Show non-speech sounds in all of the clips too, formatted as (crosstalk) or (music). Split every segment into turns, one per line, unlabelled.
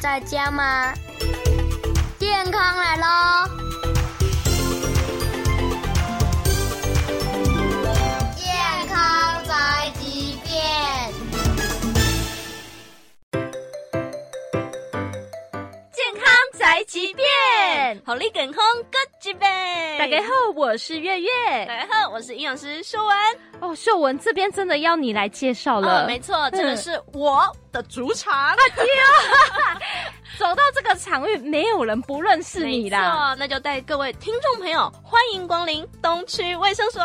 在家吗？健康
来喽！好力健康各几杯。
大家好，我是月月。
大家好，我是营养师秀文。
哦，秀文这边真的要你来介绍了。
哦、没错，这个是我的主场。(laughs) 啊
走到这个场域，没有人不认识你啦。
没错，那就带各位听众朋友欢迎光临东区卫生所。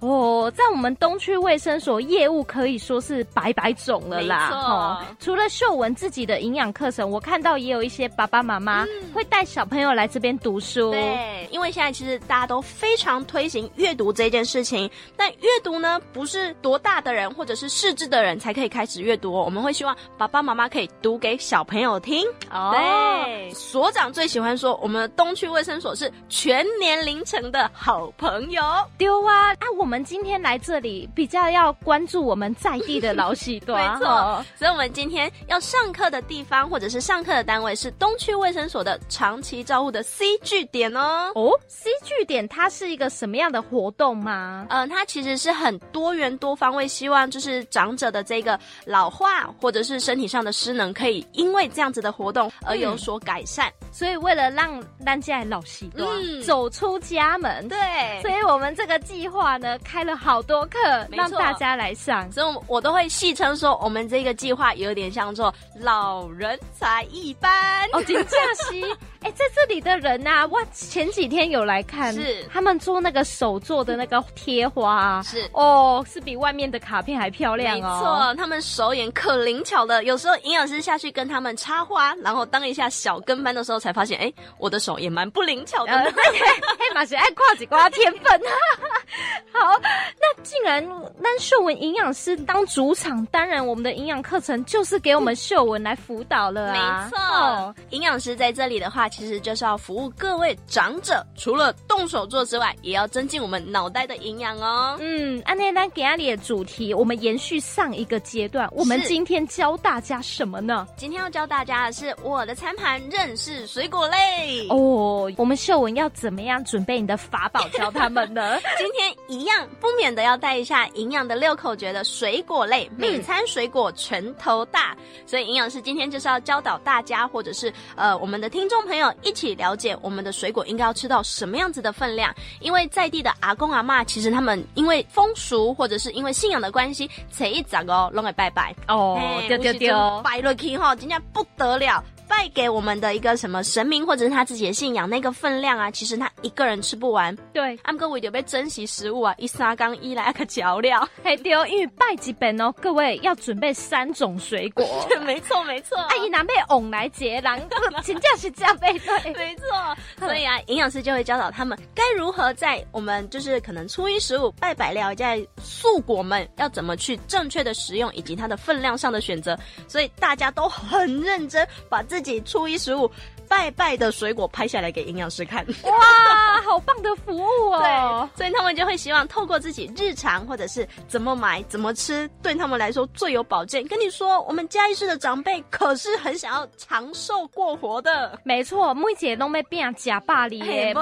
哦，在我们东区卫生所，业务可以说是百百种了啦。
没错、
哦，除了秀文自己的营养课程，我看到也有一些爸爸妈妈会带小朋友来这边读书。
对，因为现在其实大家都非常推行阅读这件事情。但阅读呢，不是多大的人或者是识字的人才可以开始阅读哦。我们会希望爸爸妈妈可以读给小朋友听。
哦。
对，所长最喜欢说，我们东区卫生所是全年龄层的好朋友。
丢啊！啊，我们今天来这里比较要关注我们在地的老喜多。(laughs)
没错，所以我们今天要上课的地方或者是上课的单位是东区卫生所的长期照护的 C 据点哦。
哦，C 据点它是一个什么样的活动吗？
嗯、呃，它其实是很多元多方位，希望就是长者的这个老化或者是身体上的失能，可以因为这样子的活动。而有所改善，
嗯、所以为了让单家老习惯走出家门，对，所以我们这个计划呢开了好多课，让大家来上。
所以我我都会戏称说，我们这个计划有点像做老人才艺班
哦，金假期。(laughs) 哎、欸，在这里的人呐、啊，哇，前几天有来看，
是
他们做那个手做的那个贴花，
是
哦，是比外面的卡片还漂亮哦。
没错，他们手眼可灵巧了。有时候营养师下去跟他们插花，然后当一下小跟班的时候，才发现，哎、欸，我的手也蛮不灵巧的。嘿、
呃，马学爱跨几瓜天分。(laughs) 好，那既然让秀文营养师当主场，当然我们的营养课程就是给我们秀文来辅导了啊。
没错，营养师在这里的话。其实就是要服务各位长者，除了动手做之外，也要增进我们脑袋的营养哦。
嗯，安内丹给阿里的主题，我们延续上一个阶段，我们今天教大家什么呢？
今天要教大家的是我的餐盘认识水果类
哦。我们秀文要怎么样准备你的法宝教他们呢？(laughs)
今天一样不免的要带一下营养的六口诀的水果类，每餐水果拳头大。嗯、所以营养师今天就是要教导大家，或者是呃我们的听众朋友。一起了解我们的水果应该要吃到什么样子的分量，因为在地的阿公阿妈，其实他们因为风俗或者是因为信仰的关系，才一早哦，拢会拜拜
哦，丢丢丢，
拜落去哈，今天不得了。拜给我们的一个什么神明，或者是他自己的信仰，那个分量啊，其实他一个人吃不完。
对，阿
们各位就被珍惜食物啊，一沙缸一来个嚼料。(laughs)
嘿，对哦，因为拜几本哦，各位要准备三种水果。(laughs)
没错没错，
阿姨拿被翁来结郎，(laughs) 请假是这样背对。
没错，所以啊，营养师就会教导他们该如何在我们就是可能初一十五拜百料在素果们要怎么去正确的食用，以及它的分量上的选择。所以大家都很认真，把这。自己初一十五拜拜的水果拍下来给营养师看，
哇，好棒的服务哦！(laughs)
对，所以他们就会希望透过自己日常或者是怎么买怎么吃，对他们来说最有保健。跟你说，我们嘉义市的长辈可是很想要长寿过活的。
没错，每姐都没变假巴黎耶，没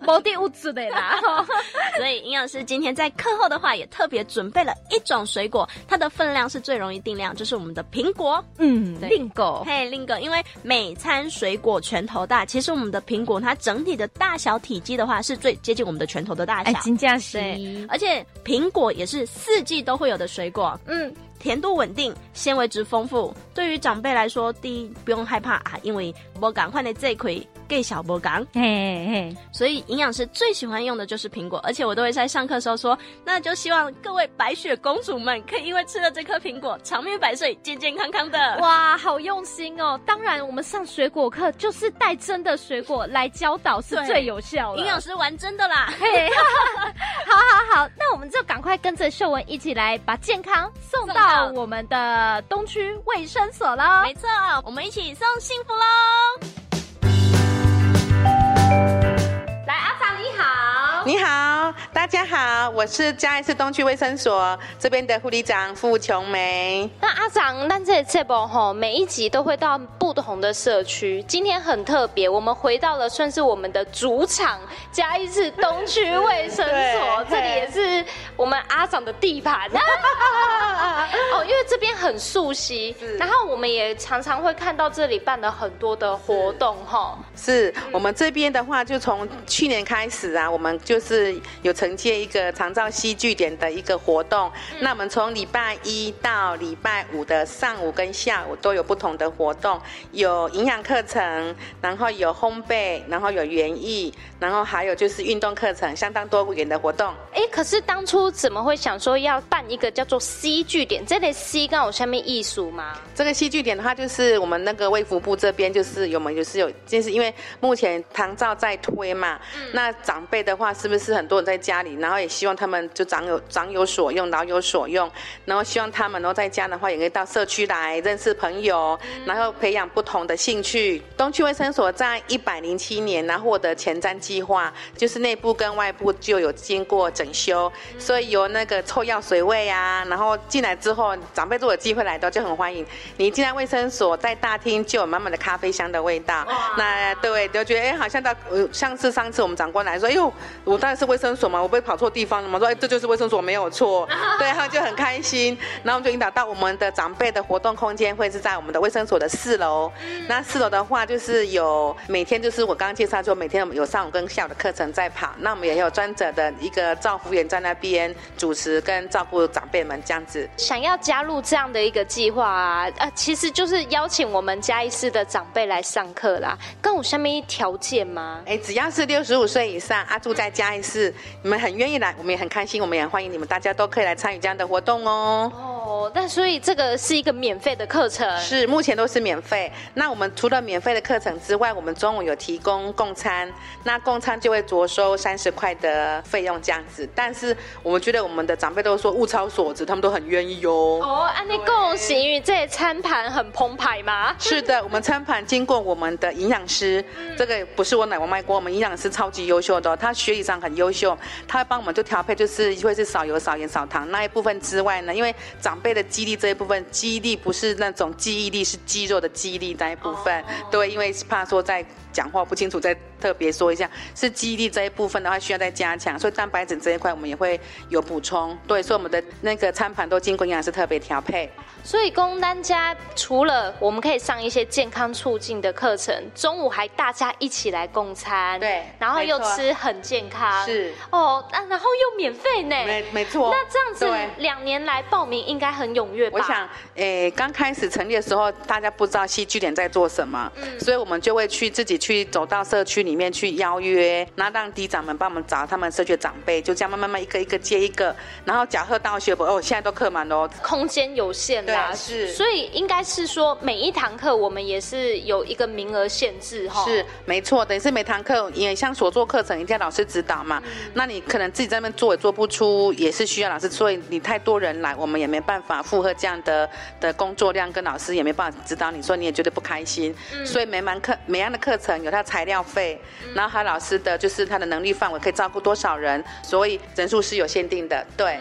没地物质的啦。(laughs)
所以营养师今天在课后的话，也特别准备了一种水果，它的分量是最容易定量，就是我们的苹果。
嗯，令果，
嘿，令果，因为每餐水果拳头大，其实我们的苹果它整体的大小体积的话，是最接近我们的拳头的大小。
哎，金价是。
而且苹果也是四季都会有的水果。嗯，甜度稳定，纤维质丰富。对于长辈来说，第一不用害怕啊，因为我赶快的这一块。给小波刚，嘿嘿，所以营养师最喜欢用的就是苹果，而且我都会在上课的时候说，那就希望各位白雪公主们可以因为吃了这颗苹果，长命百岁，健健康康的。
哇，好用心哦！当然，我们上水果课就是带真的水果来教导是最有效的。
营养师玩真的啦，
嘿，(laughs) 好好好，那我们就赶快跟着秀文一起来把健康送到我们的东区卫生所喽。
没错，我们一起送幸福喽。
你好，大大家好，我是嘉义市东区卫生所这边的护理长傅琼梅。
那阿长，那这这波吼，每一集都会到不同的社区。今天很特别，我们回到了算是我们的主场嘉义市东区卫生所，这里也是我们阿长的地盘。(laughs) 哦，因为这边很熟悉，然后我们也常常会看到这里办了很多的活动哈。
是我们这边的话，就从去年开始啊，我们就是有承接一个长照西据点的一个活动。那我们从礼拜一到礼拜五的上午跟下午都有不同的活动，有营养课程，然后有烘焙，然后有园艺，然后还有就是运动课程，相当多元的活动。
哎，可是当初怎么会想说要办一个叫做西据点？这类西刚好下面艺术吗？
这个西据点的话，就是我们那个卫福部这边就是有没有就是有，就是因为目前长照在推嘛，嗯、那长辈的话是不是很多人在家里，然后也希望他们就长有长有所用，老有所用，然后希望他们然后在家的话也可以到社区来认识朋友，嗯、然后培养不同的兴趣。东区卫生所在一百零七年，然后获得前瞻计划，就是内部跟外部就有经过整修，嗯、所以有那个臭药水味啊，然后进来之后，长辈如果有机会来到就很欢迎。你一进来卫生所，在大厅就有满满的咖啡香的味道，哇。那对，就觉得哎，好像到像是上次我们长官来说，哎呦，我当然是卫生所嘛，我不会跑错地方了吗，说哎，这就是卫生所没有错，(laughs) 对，他们就很开心，然后我们就引导到我们的长辈的活动空间会是在我们的卫生所的四楼，那四楼的话就是有每天就是我刚刚介绍说每天有上午跟下午的课程在跑，那我们也有专责的一个照服员在那边主持跟照顾长辈们这样子。
想要加入这样的一个计划啊，呃，其实就是邀请我们嘉义市的长辈来上课啦，跟我下面一条件吗？
哎，只要是六十五岁以上啊，住在嘉义市，你们很愿意来，我们也很开心，我们也欢迎你们，大家都可以来参与这样的活动哦。
哦，那所以这个是一个免费的课程？
是，目前都是免费。那我们除了免费的课程之外，我们中午有提供供餐，那供餐就会酌收三十块的费用这样子。但是我们觉得我们的长辈都说物超所值，他们都很愿意哟。
哦，安利恭喜，因为这餐盘很澎湃吗？
是的，我们餐盘经过我们的营养师，嗯、这个不是我奶王卖锅，我们营养师超级优秀的，他学历上很优秀，他会帮我们就调配，就是会是少油、少盐、少糖那一部分之外呢，因为长辈的肌力这一部分，肌力不是那种记忆力，是肌肉的肌力那一部分，哦、对，因为怕说在。讲话不清楚，再特别说一下，是肌力这一部分的话需要再加强，所以蛋白质这一块我们也会有补充。对，所以我们的那个餐盘都经过营养师特别调配。
所以供单家除了我们可以上一些健康促进的课程，中午还大家一起来共餐，对，然后又吃很健康，是。哦，啊，然后又免费呢，
没没错。
那这样子两年来报名应该很踊跃吧？
我想，诶，刚开始成立的时候，大家不知道戏剧点在做什么，嗯，所以我们就会去自己。去走到社区里面去邀约，然后让里长们帮我们找他们社区的长辈，就这样慢慢慢一个一个接一个，然后假贺到学博哦，现在都课满了，
空间有限啦，是，所以应该是说每一堂课我们也是有一个名额限制哈，
是没错，等于是每堂课也像所做课程一定要老师指导嘛，嗯、那你可能自己在那边做也做不出，也是需要老师，所以你太多人来，我们也没办法负荷这样的的工作量，跟老师也没办法指导你，说你也觉得不开心，嗯、所以每门课每样的课程。有他材料费，然后还有老师的就是他的能力范围可以照顾多少人，所以人数是有限定的，对。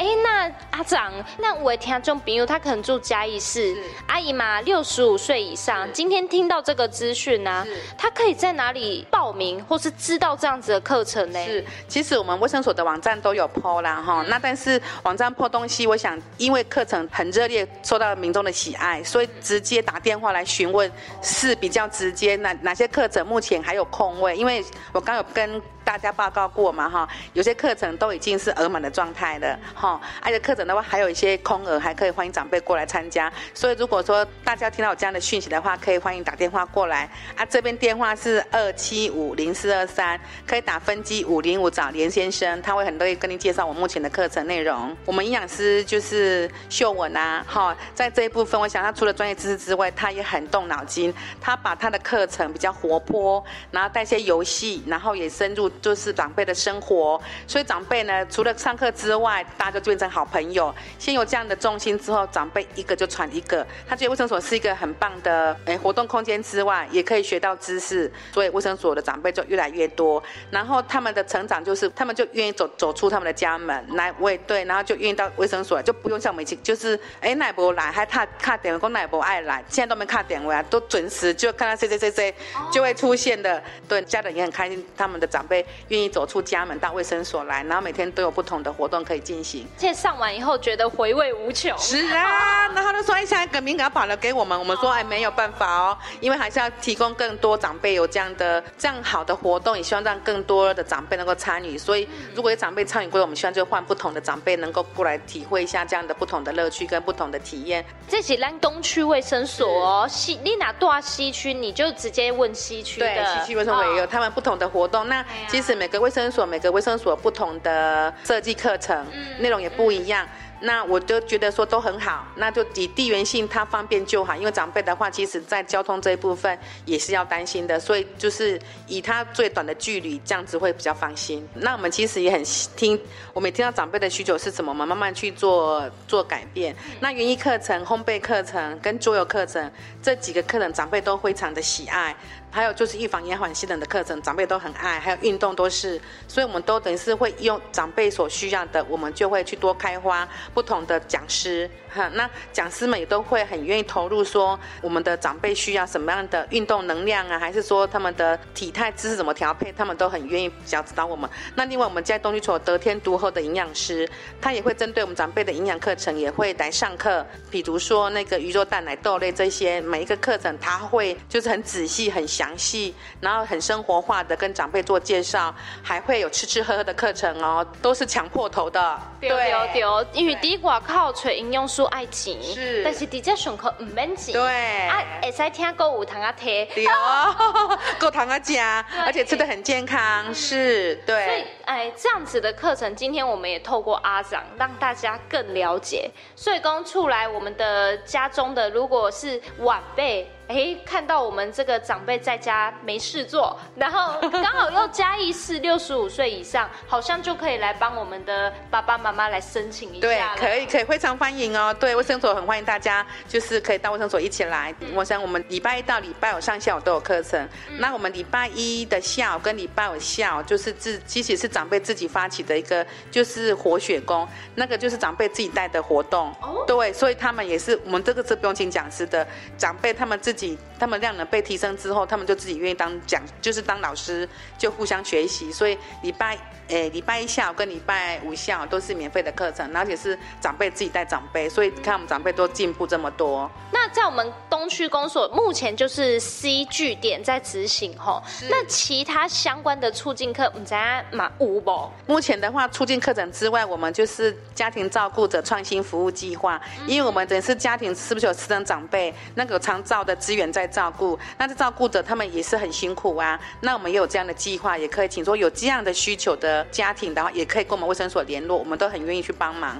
哎，那阿长，那我听众朋友他可能住嘉义市，阿姨嘛，六十五岁以上，今天听到这个资讯呢，他可以在哪里报名，或是知道这样子的课程呢？
是，其实我们卫生所的网站都有 po 啦哈，那但是网站 po 东西，我想因为课程很热烈，受到民众的喜爱，所以直接打电话来询问是比较直接。哪哪些课程目前还有空位？因为我刚有跟。大家报告过嘛哈，有些课程都已经是额满的状态了哈，而且课程的话还有一些空额，还可以欢迎长辈过来参加。所以如果说大家听到有这样的讯息的话，可以欢迎打电话过来啊，这边电话是二七五零四二三，可以打分机五零五找连先生，他会很乐意跟您介绍我目前的课程内容。我们营养师就是秀文啊，哈，在这一部分，我想他除了专业知识之外，他也很动脑筋，他把他的课程比较活泼，然后带些游戏，然后也深入。就是长辈的生活。所以长辈呢，除了上课之外，大家就变成好朋友。先有这样的重心之后，长辈一个就传一个，他觉得卫生所是一个很棒的诶活动空间之外，也可以学到知识，所以卫生所的长辈就越来越多。然后他们的成长就是，他们就愿意走走出他们的家门来卫队，然后就愿意到卫生所，就不用像我们以前就是哎奶伯来还他卡点讲奶伯爱来，现在都没卡点位啊，都准时就看到谁谁谁谁就会出现的。对，家人也很开心，他们的长辈愿意走出家门到卫生所来，然后每天都有不同的活动可以进行。
现在上完以后觉得回味无穷。
是啊，然后他说哎，现在革命赶跑了给我们，我们说哎没有办法哦，因为还是要提供更多长辈有这样的这样好的活动，也希望让更多的长辈能够参与。所以如果有长辈参与过，我们希望就换不同的长辈能够过来体会一下这样的不同的乐趣跟不同的体验。
这是咱东区卫生所哦，西你哪多西区，你就直接问西区的。
对，西区卫生所也有他们不同的活动。那其实每个卫生所每个卫生所不同的设计课程内容也不一样。那我就觉得说都很好，那就以地缘性它方便就好，因为长辈的话，其实在交通这一部分也是要担心的，所以就是以它最短的距离，这样子会比较放心。那我们其实也很听，我们也听到长辈的需求是什么，我们慢慢去做做改变。那园艺课程、烘焙课程跟桌游课程这几个课程，长辈都非常的喜爱。还有就是预防延缓性冷的课程，长辈都很爱，还有运动都是，所以我们都等于是会用长辈所需要的，我们就会去多开花不同的讲师，哈，那讲师们也都会很愿意投入，说我们的长辈需要什么样的运动能量啊，还是说他们的体态姿势怎么调配，他们都很愿意比较指导我们。那另外我们在东区所得天独厚的营养师，他也会针对我们长辈的营养课程也会来上课，比如说那个鱼肉蛋奶豆类这些，每一个课程他会就是很仔细很。详细，然后很生活化的跟长辈做介绍，还会有吃吃喝喝的课程哦，都是抢破头的。
对对对，因为第一挂靠吹营养素爱情，
是，
但是底下上课唔免钱。
对，
啊，会使听歌有糖啊贴，
对哦，(laughs) 够糖啊加，(laughs) 而且吃的很健康，是，对。
所以，哎，这样子的课程，今天我们也透过阿长让大家更了解。所以，刚出来我们的家中的，如果是晚辈。哎，看到我们这个长辈在家没事做，(laughs) 然后刚好又嘉义市六十五岁以上，好像就可以来帮我们的爸爸妈妈来申请一下。
对，可以，可以，非常欢迎哦。对，卫生所很欢迎大家，就是可以到卫生所一起来。嗯、我想我们礼拜一到礼拜五上下午都有课程。嗯、那我们礼拜一的下午跟礼拜五下午就是自，其实是长辈自己发起的一个，就是活血功，那个就是长辈自己带的活动。哦。对，所以他们也是我们这个是不用请讲师的，长辈他们自己。他们量能被提升之后，他们就自己愿意当讲，就是当老师，就互相学习。所以礼拜，诶，礼拜一下午跟礼拜五下午都是免费的课程，而且是长辈自己带长辈，所以看我们长辈都进步这么多。
在我们东区公所，目前就是 C 据点在执行吼。那其他相关的促进课，我们在马五不？
目前的话，促进课程之外，我们就是家庭照顾者创新服务计划，因为我们等于是家庭是不是有私人长辈，那个长照的资源在照顾，那这照顾者他们也是很辛苦啊。那我们也有这样的计划，也可以请说有这样的需求的家庭的话，也可以跟我们卫生所联络，我们都很愿意去帮忙。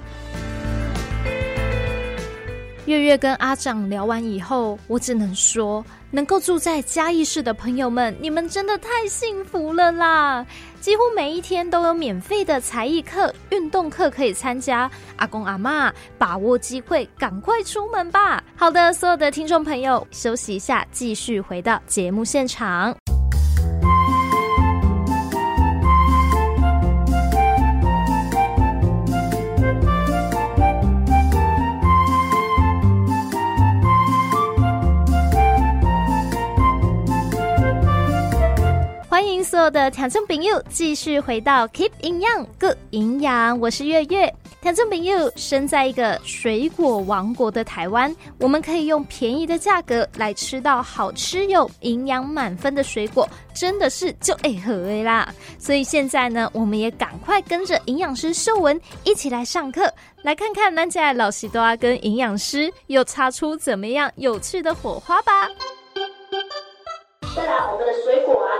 月月跟阿长聊完以后，我只能说，能够住在嘉义市的朋友们，你们真的太幸福了啦！几乎每一天都有免费的才艺课、运动课可以参加。阿公阿妈，把握机会，赶快出门吧！好的，所有的听众朋友，休息一下，继续回到节目现场。所有的听众朋友继续回到 Keep 营养 Good 营养，我是月月。听众朋友，身在一个水果王国的台湾，我们可以用便宜的价格来吃到好吃又营养满分的水果，真的是就哎呵哎啦。所以现在呢，我们也赶快跟着营养师秀文一起来上课，来看看咱家老西多跟营养师又擦出怎么样有趣的火花吧。
再来，我们的水果啊。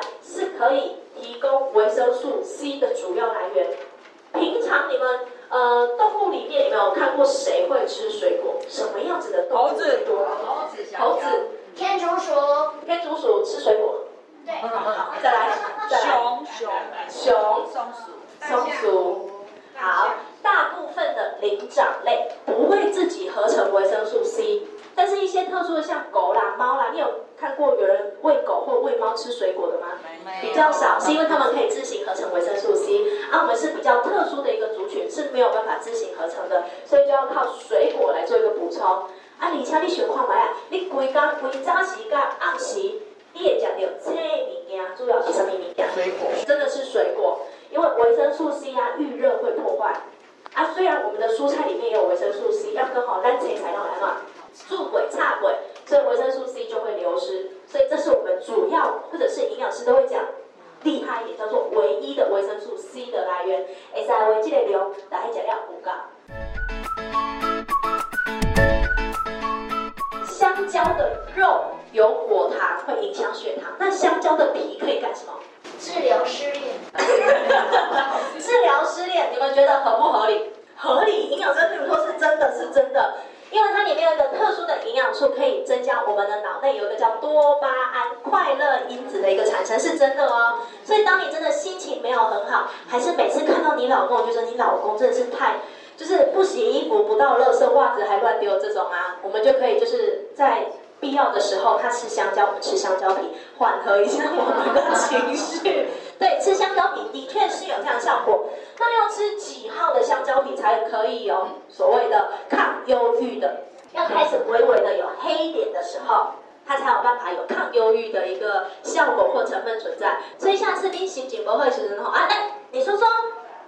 不洗衣服，不倒垃圾，袜子还乱丢这种啊，我们就可以就是在必要的时候，他吃香蕉，我们吃香蕉皮，缓和一下我们的情绪。(laughs) 对，吃香蕉皮的确是有这样的效果。那要吃几号的香蕉皮才可以有所谓的抗忧郁的？要开始微微的有黑点的时候，它才有办法有抗忧郁的一个效果或成分存在。所以下次你心情不会时候啊，哎，你说说，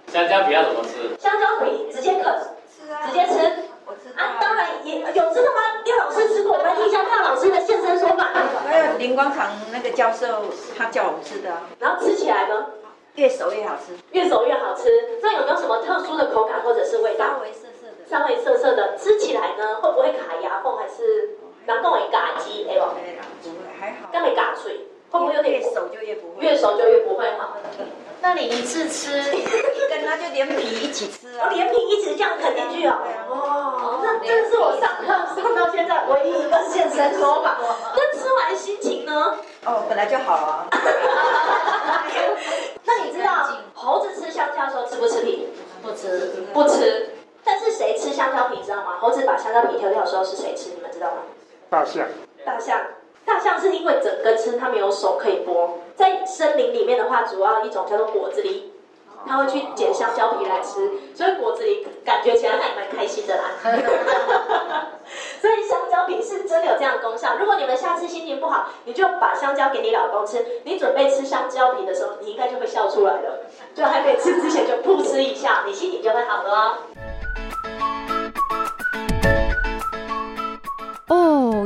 香蕉皮要怎么吃？
香蕉皮直接嗑，吃啊，直接吃。我吃啊，当然也有吃的吗？有老师吃过，我们来听一下廖老师的现身说法。
还有林光堂那个教授，他叫我们吃的，
然后吃起来呢，
越熟越好吃，
越熟越好吃。那有没有什么特殊的口感或者是味道？
稍微涩涩的，
稍微涩涩的，吃起来呢会不会卡牙缝？还是然后会嘎鸡？哎不，
不会，还好。
刚没嘎脆，会不会有点
越熟就越不会？
越熟就越不会哈。
那你一次吃，
跟他就连皮一起吃啊，
连皮一起这样啃进去哦。哦，那这是我上课上到现在唯一一个现身说法。(laughs) 那吃完心情呢？
哦，本来就好啊。(laughs)
那你知道猴子吃香蕉的时候吃不吃皮？
不吃，
不吃。但是谁吃香蕉皮知道吗？猴子把香蕉皮丢掉的时候是谁吃？你们知道吗？
大象。
大象。大象是因为整个吃，它没有手可以剥。在森林里面的话，主要一种叫做果子狸，它会去捡香蕉皮来吃，所以果子狸感觉起来还蛮开心的啦。(laughs) 所以香蕉皮是真的有这样的功效。如果你们下次心情不好，你就把香蕉给你老公吃。你准备吃香蕉皮的时候，你应该就会笑出来了。就还没吃之前就噗嗤一笑，你心情就会好了哦。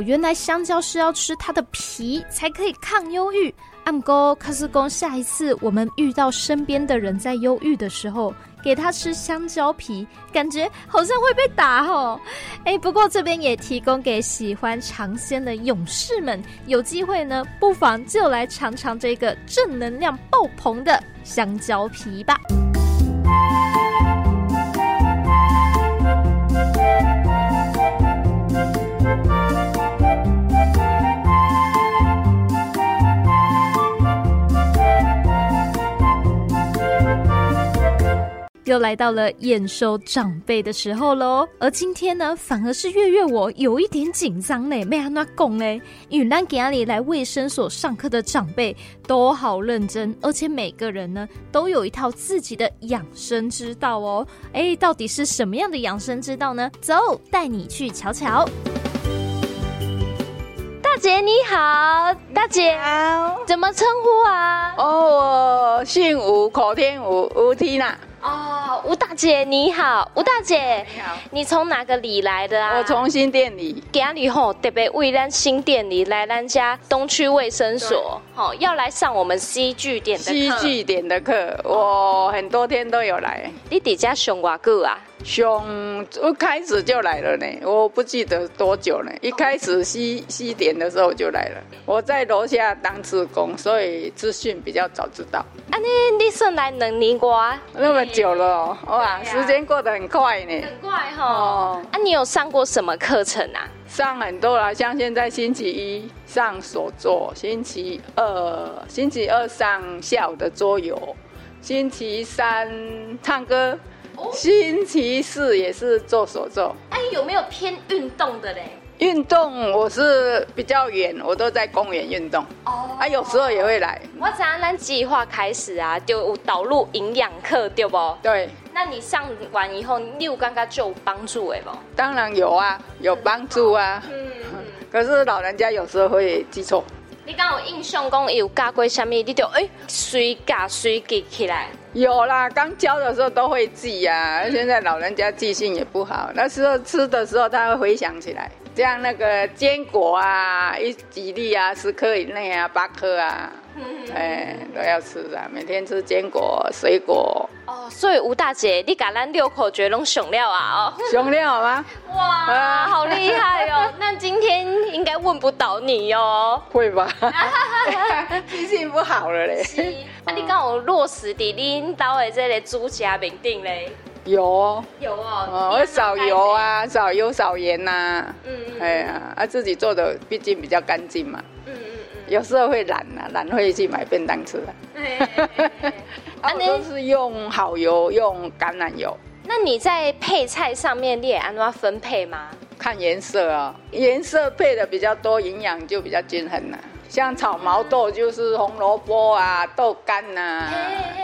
原来香蕉是要吃它的皮才可以抗忧郁。暗哥，可是公，下一次我们遇到身边的人在忧郁的时候，给他吃香蕉皮，感觉好像会被打哦。哎，不过这边也提供给喜欢尝鲜的勇士们，有机会呢，不妨就来尝尝这个正能量爆棚的香蕉皮吧。又来到了验收长辈的时候喽，而今天呢，反而是月月我有一点紧张呢，没安那讲呢？因为咱今日来卫生所上课的长辈都好认真，而且每个人呢都有一套自己的养生之道哦。哎，到底是什么样的养生之道呢？走，带你去瞧瞧。大姐你好，大姐好，怎么称呼啊？
哦，我姓吴，口天吴，吴缇娜。
哦，吴大姐你好，吴大姐你好，你从哪个里来的啊？
我从新店里。
今日吼特别为咱新店里来咱家东区卫生所，吼要来上我们 C 据点的课。
C 据点的课，我很多天都有来。
你底家上多久啊？
上一开始就来了呢，我不记得多久呢。一开始西西点的时候就来了。我在楼下当职工，所以资讯比较早知道。
啊，你你算来两年过
那么久了哦，哇，时间过得很快呢。
很快哈。哦。啊，你有上过什么课程啊？
上很多啦，像现在星期一上手作，星期二星期二上下午的桌游，星期三唱歌。星期四也是做手作，
哎，有没有偏运动的嘞？
运动我是比较远，我都在公园运动。哦，啊，有时候也会来。
我知影咱计划开始啊，就有导入营养课，对不？
对。
那你上完以后，你有感觉就有帮助的不？
当然有啊，有帮助啊。嗯。可是老人家有时候会记错。
你刚有印象讲有教过什么？你就哎，随教随记起来。
有啦，刚教的时候都会记呀、啊。现在老人家记性也不好，那时候吃的时候他会回想起来。像那个坚果啊，一几粒啊，十颗以内啊，八颗啊，哎，都要吃啊，每天吃坚果、水果。
哦，所以吴大姐，你把咱六口诀拢熊料啊？哦，
熊料吗？(laughs)
哇，啊、好厉害哦！(laughs) 那今天应该问不倒你哦。
会吧？(laughs) 记性不好了嘞。
是，啊，你刚有落实在恁兜的这个煮食面顶嘞？
有哦，
有哦，
哦，会少油啊，少油少盐呐、啊，嗯嗯，哎呀，啊自己做的毕竟比较干净嘛，嗯嗯嗯，有时候会懒呐，懒会去买便当吃的，(laughs) 啊，都是用好油，用橄榄油。
那你在配菜上面你也按照分配吗？
看颜色啊、哦，颜色配的比较多，营养就比较均衡啊。像炒毛豆就是红萝卜啊、豆干呐、啊，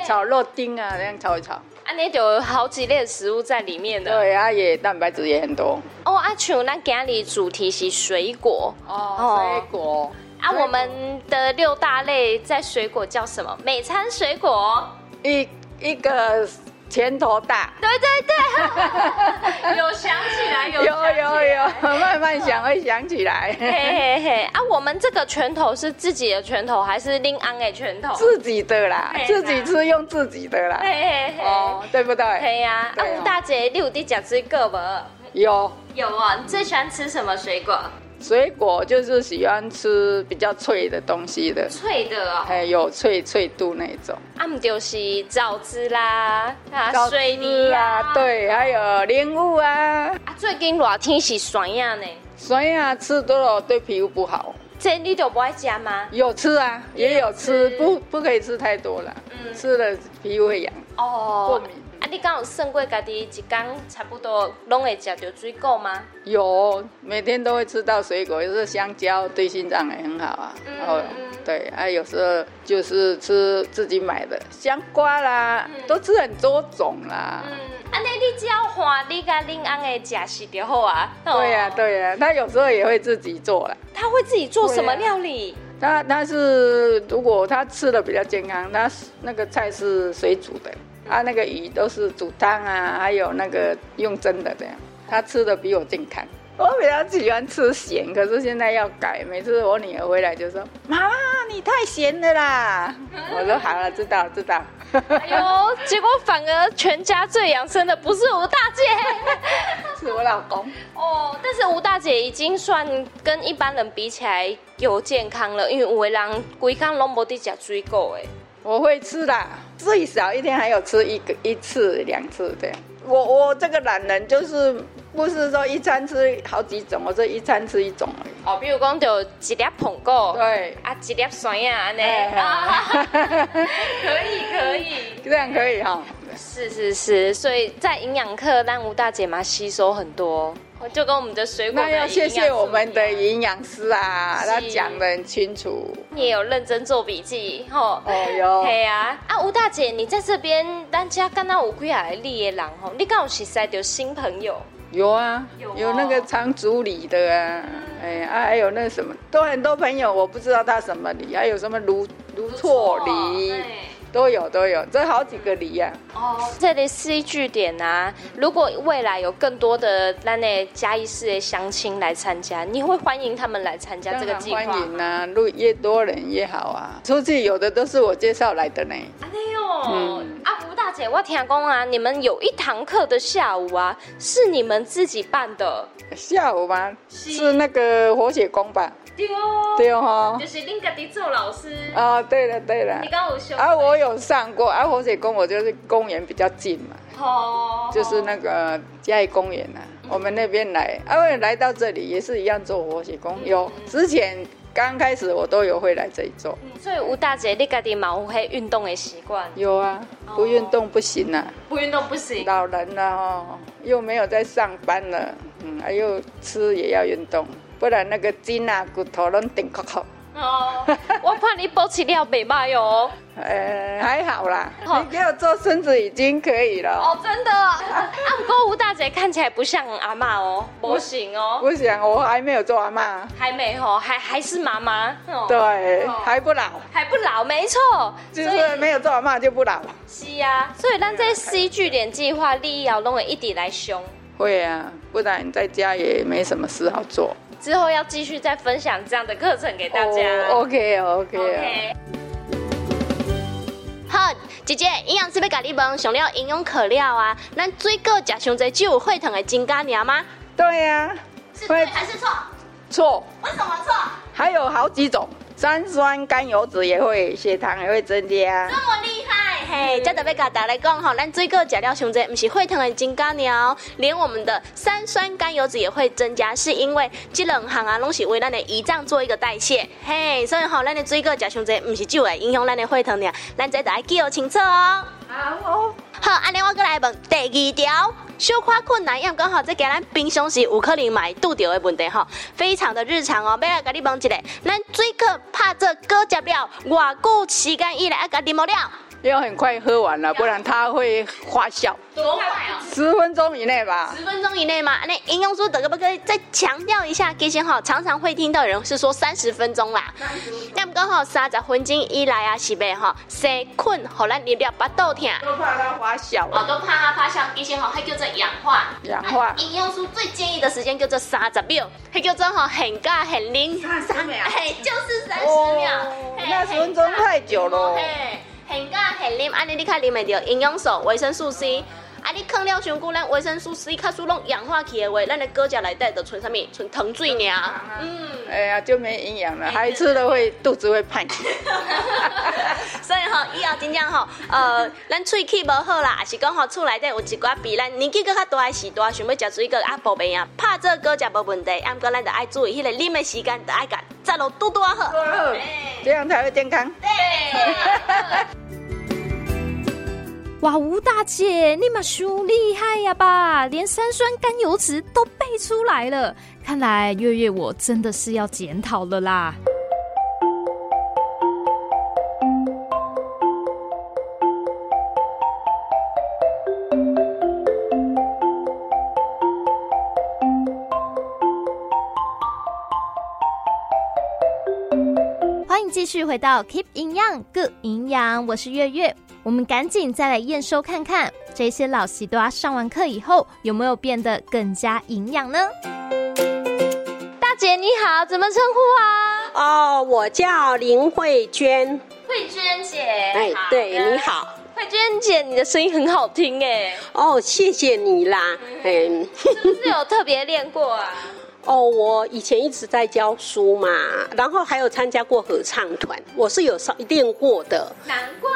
炒肉丁啊，这样炒一炒。
啊，那就有好几类食物在里面的。
对啊，也蛋白质也很多。
哦，阿像咱今日主题是水果。
哦，水果。
啊，我们的六大类在水果叫什么？每餐水果。
一一个。拳头大，
对对对，(laughs) 有想起来，有
有有有，慢慢想会想起来。
嘿嘿嘿，啊，我们这个拳头是自己的拳头还是另安的拳头？
自己的啦，自己吃用自己的啦。嘿嘿嘿，哦，对不对？
对呀。啊，吴大姐，你有在吃水果不？
有
有啊，你最喜欢吃什么水果？
水果就是喜欢吃比较脆的东西的，
脆的哦，
还有脆脆度那种。
啊，不就是枣子啦，啊，水梨啊，
对，还有莲雾啊。
啊，最近热天是酸呀呢，
酸呀吃多了对皮肤不好。
这你就不爱吃吗？
有吃啊，也有吃，不不可以吃太多了，嗯，吃了皮肤会痒哦，过敏。
啊，你刚有算过家己一天差不多拢会食到水果吗？
有，每天都会吃到水果，就是香蕉对心脏也很好啊。嗯、哦，对啊，有时候就是吃自己买的香瓜啦，嗯、都吃很多种啦。嗯，
啊，那你只要换你跟恁翁的食食就好啊。
对呀、啊，对呀、啊，他有时候也会自己做了。
他会自己做什么料理？
他他是如果他吃的比较健康，他那个菜是水煮的。啊，那个鱼都是煮汤啊，还有那个用蒸的这样，他吃的比我健康。我比较喜欢吃咸，可是现在要改。每次我女儿回来就说：“妈妈，你太咸了啦！” (laughs) 我说：“好了，知道知道。”
哎呦，(laughs) 结果反而全家最养生的不是吴大姐，(laughs)
是我老公。
哦，但是吴大姐已经算跟一般人比起来有健康了，因为有的人规天拢无在吃水果诶。
我会吃的，最少一天还有吃一个一次两次这样。我我这个懒人就是不是说一餐吃好几种，我这一餐吃一种而已。
哦，比如讲就一粒苹果，
对，
啊一粒酸呀，安尼，(laughs) 可以可以，
这样可以哈。
是是是，所以在营养课让吴大姐嘛吸收很多。就跟我们的水果的，那
要谢谢我们的营养师啊，他讲的很清楚。
你也有认真做笔记，吼。
哦哟。
对啊，啊吴大姐，你在这边，大家刚刚有几下来立的人吼，你刚好是识到新朋友。
有啊，有，哦、有那个长竹里的啊，哎、嗯、啊，还有那个什么，都很多朋友，我不知道他什么里，还有什么卢卢错里。都有都有，这好几个梨呀、啊。哦，
这里 C 据点啊，如果未来有更多的那那嘉义市的乡亲来参加，你会欢迎他们来参加这个计划？
欢迎啊，越多人越好啊。出去有的都是我介绍来的呢。
哎呦，嗯、啊吴大姐，我听讲啊，你们有一堂课的下午啊，是你们自己办的。
下午吗？是，是那个活血功吧？
对哦，
对哦，
就是恁家己做老师。
啊。对了对了，
你刚有修
啊，我有上过。啊。活水宫我就是公园比较近嘛，
哦，
就是那个嘉义公园呐、啊，嗯、我们那边来，啊，我来到这里也是一样做活水宫，嗯、有之前刚开始我都有会来这里做。
嗯、所以吴大姐，你家己嘛有迄运动的习惯？
有啊，不运动不行啊，
不运动不行。
老人了哦，又没有在上班了，嗯，还又吃也要运动。不然那个筋啊骨头都顶壳壳。
哦，我怕你保持了袂歹哟。(laughs)
呃，还好啦，你给我做孙子已经可以了。
哦，真的。啊，不过吴大姐看起来不像阿妈哦，不行哦。
不行，我还没有做阿妈。
还没哦，还还是妈妈。
对，还不老。
还不老，没错。
就是没有做阿妈就不老。
是啊，所以咱这 C 据点计划，你要弄个一点来凶。
会啊，不然在家也没什么事好做。
之后要继续再分享这样的课程给大家。
Oh, OK OK OK。
好，姐姐，营养师要给你问，想要营养课了啊？咱水果吃上侪就有血糖的增加了吗？
对呀、啊。
是对还是错？
错。
为什么错？
还有好几种，三酸甘油脂也会，血糖也会增加。
这么厉害！嘿，这特别甲大家来讲吼，咱水果吃了上多，不是血糖的增加了，连我们的三酸甘油脂也会增加，是因为这两项啊，拢是为咱的胰脏做一个代谢。嘿，所以吼，咱的水果吃上多，不是酒会影响咱的血糖了，咱这得要记清楚哦。
好哦。
好，安尼我过来问第二条，消化困难，因为刚好这给咱平常时有可能买拄到的问题吼，非常的日常哦。要来跟你问一个，咱水果拍做果汁了，偌久时间以来要甲啉无了？
要很快喝完了，不然它会发酵。
多快啊！
十分钟以内吧。
十分钟以内嘛？那营养师德哥不可以再强调一下？其实哈，常常会听到有人是说三十分钟啦。那么刚好三十分钟以来啊，是呗哈，生困，后来你了巴肚疼。
都怕它发酵。
哦，都怕它发酵。其实哈，还叫做氧化。
氧化。
营养师最建议的时间叫做三十秒，还叫做哈很尬很灵。
三十秒。
嘿，就是三十秒。
那十分钟太久了。
很干很啉，安尼你看啉会到营养素、维生素 C。啊，你放了上久，咱维生素 C 卡输拢氧化去的话，咱的果汁内底就存啥物？存糖水尔。
嗯。哎呀，就没营养了，还吃了会肚子会胖。
所以吼，以后真正吼，呃，咱喙齿无好啦，还是讲吼，厝内底有一寡比咱年纪搁较大的时大，想要食水果啊，宝贝啊，拍这果汁无问题，啊，毋过咱就爱注意迄个啉的时间，就爱甲节落拄拄啊好。
这样才会健康。对。(laughs)
哇，吴大姐，你嘛太厉害呀吧？连三酸甘油脂都背出来了，看来月月我真的是要检讨了啦。继续回到 Keep 营养，Good 营养，我是月月。我们赶紧再来验收看看，这些老习多上完课以后有没有变得更加营养呢？
大姐你好，怎么称呼啊？
哦，我叫林慧娟。
慧娟姐，
哎，对，你好。
慧娟姐，你的声音很好听哎。
哦，谢谢你啦。嗯，
是不是有特别练过啊？
哦，我以前一直在教书嘛，然后还有参加过合唱团，我是有上练过的。
难怪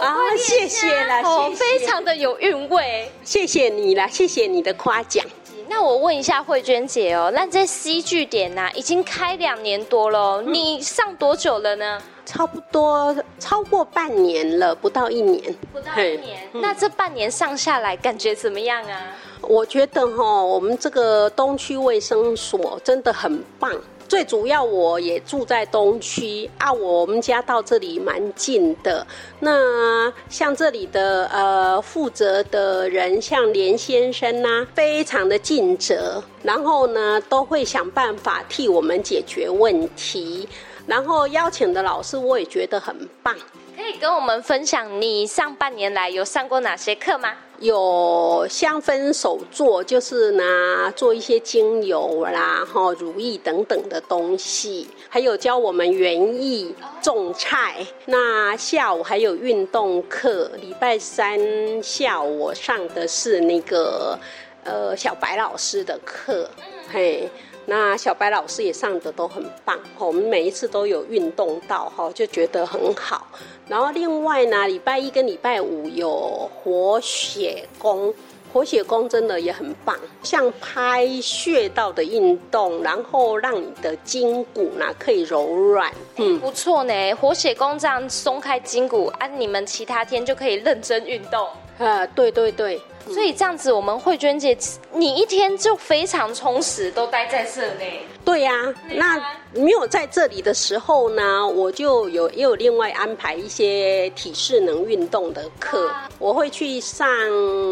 啊，谢谢啦，
哦，非常的有韵味。
谢谢你啦，谢谢你的夸奖。
那我问一下慧娟姐哦，那这 C 据点呐，已经开两年多了，嗯，你上多久了呢？
差不多超过半年了，不到一年。
不到一年，那这半年上下来感觉怎么样啊？
我觉得哈，我们这个东区卫生所真的很棒。最主要我也住在东区啊，我们家到这里蛮近的。那像这里的呃负责的人，像连先生呐、非常的尽责，然后呢都会想办法替我们解决问题。然后邀请的老师，我也觉得很棒。
可以跟我们分享你上半年来有上过哪些课吗？
有香氛手作，就是拿做一些精油啦、哈如意等等的东西，还有教我们园艺、种菜。那下午还有运动课，礼拜三下午我上的是那个呃小白老师的课，嘿。那小白老师也上的都很棒，我们每一次都有运动到哈，就觉得很好。然后另外呢，礼拜一跟礼拜五有活血功，活血功真的也很棒，像拍穴道的运动，然后让你的筋骨呢可以柔软。
嗯，不错呢，活血功这样松开筋骨啊，你们其他天就可以认真运动。
呃，对对对。
所以这样子，我们慧娟姐，你一天就非常充实，都待在社内。
对呀、啊，那没有在这里的时候呢，我就有也有另外安排一些体适能运动的课，我会去上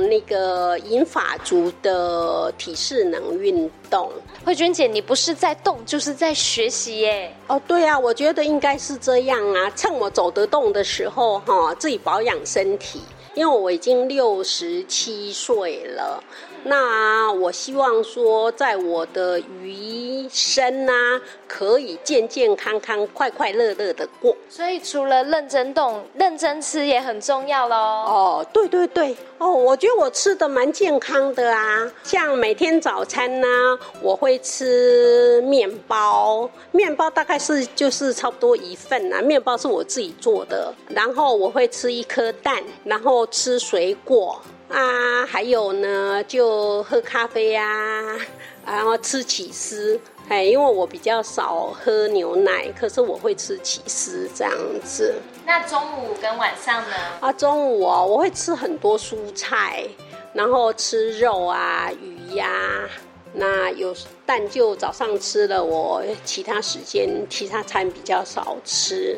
那个银发族的体适能运动。
慧娟姐，你不是在动，就是在学习耶。
哦，对啊，我觉得应该是这样啊，趁我走得动的时候，哈，自己保养身体。因为我已经六十七岁了，那我希望说，在我的余生啊，可以健健康康、快快乐乐的过。
所以除了认真动、认真吃也很重要喽。
哦，对对对，哦，我觉得我吃的蛮健康的啊，像每天早餐呢，我会吃面包，面包大概是就是差不多一份啊，面包是我自己做的，然后我会吃一颗蛋，然后。吃水果啊，还有呢，就喝咖啡啊，(laughs) 然后吃起司。哎，因为我比较少喝牛奶，可是我会吃起司这样子。
那中午跟晚上呢？
啊，中午哦，我会吃很多蔬菜，然后吃肉啊、鱼呀、啊。那有蛋就早上吃了，我其他时间其他餐比较少吃。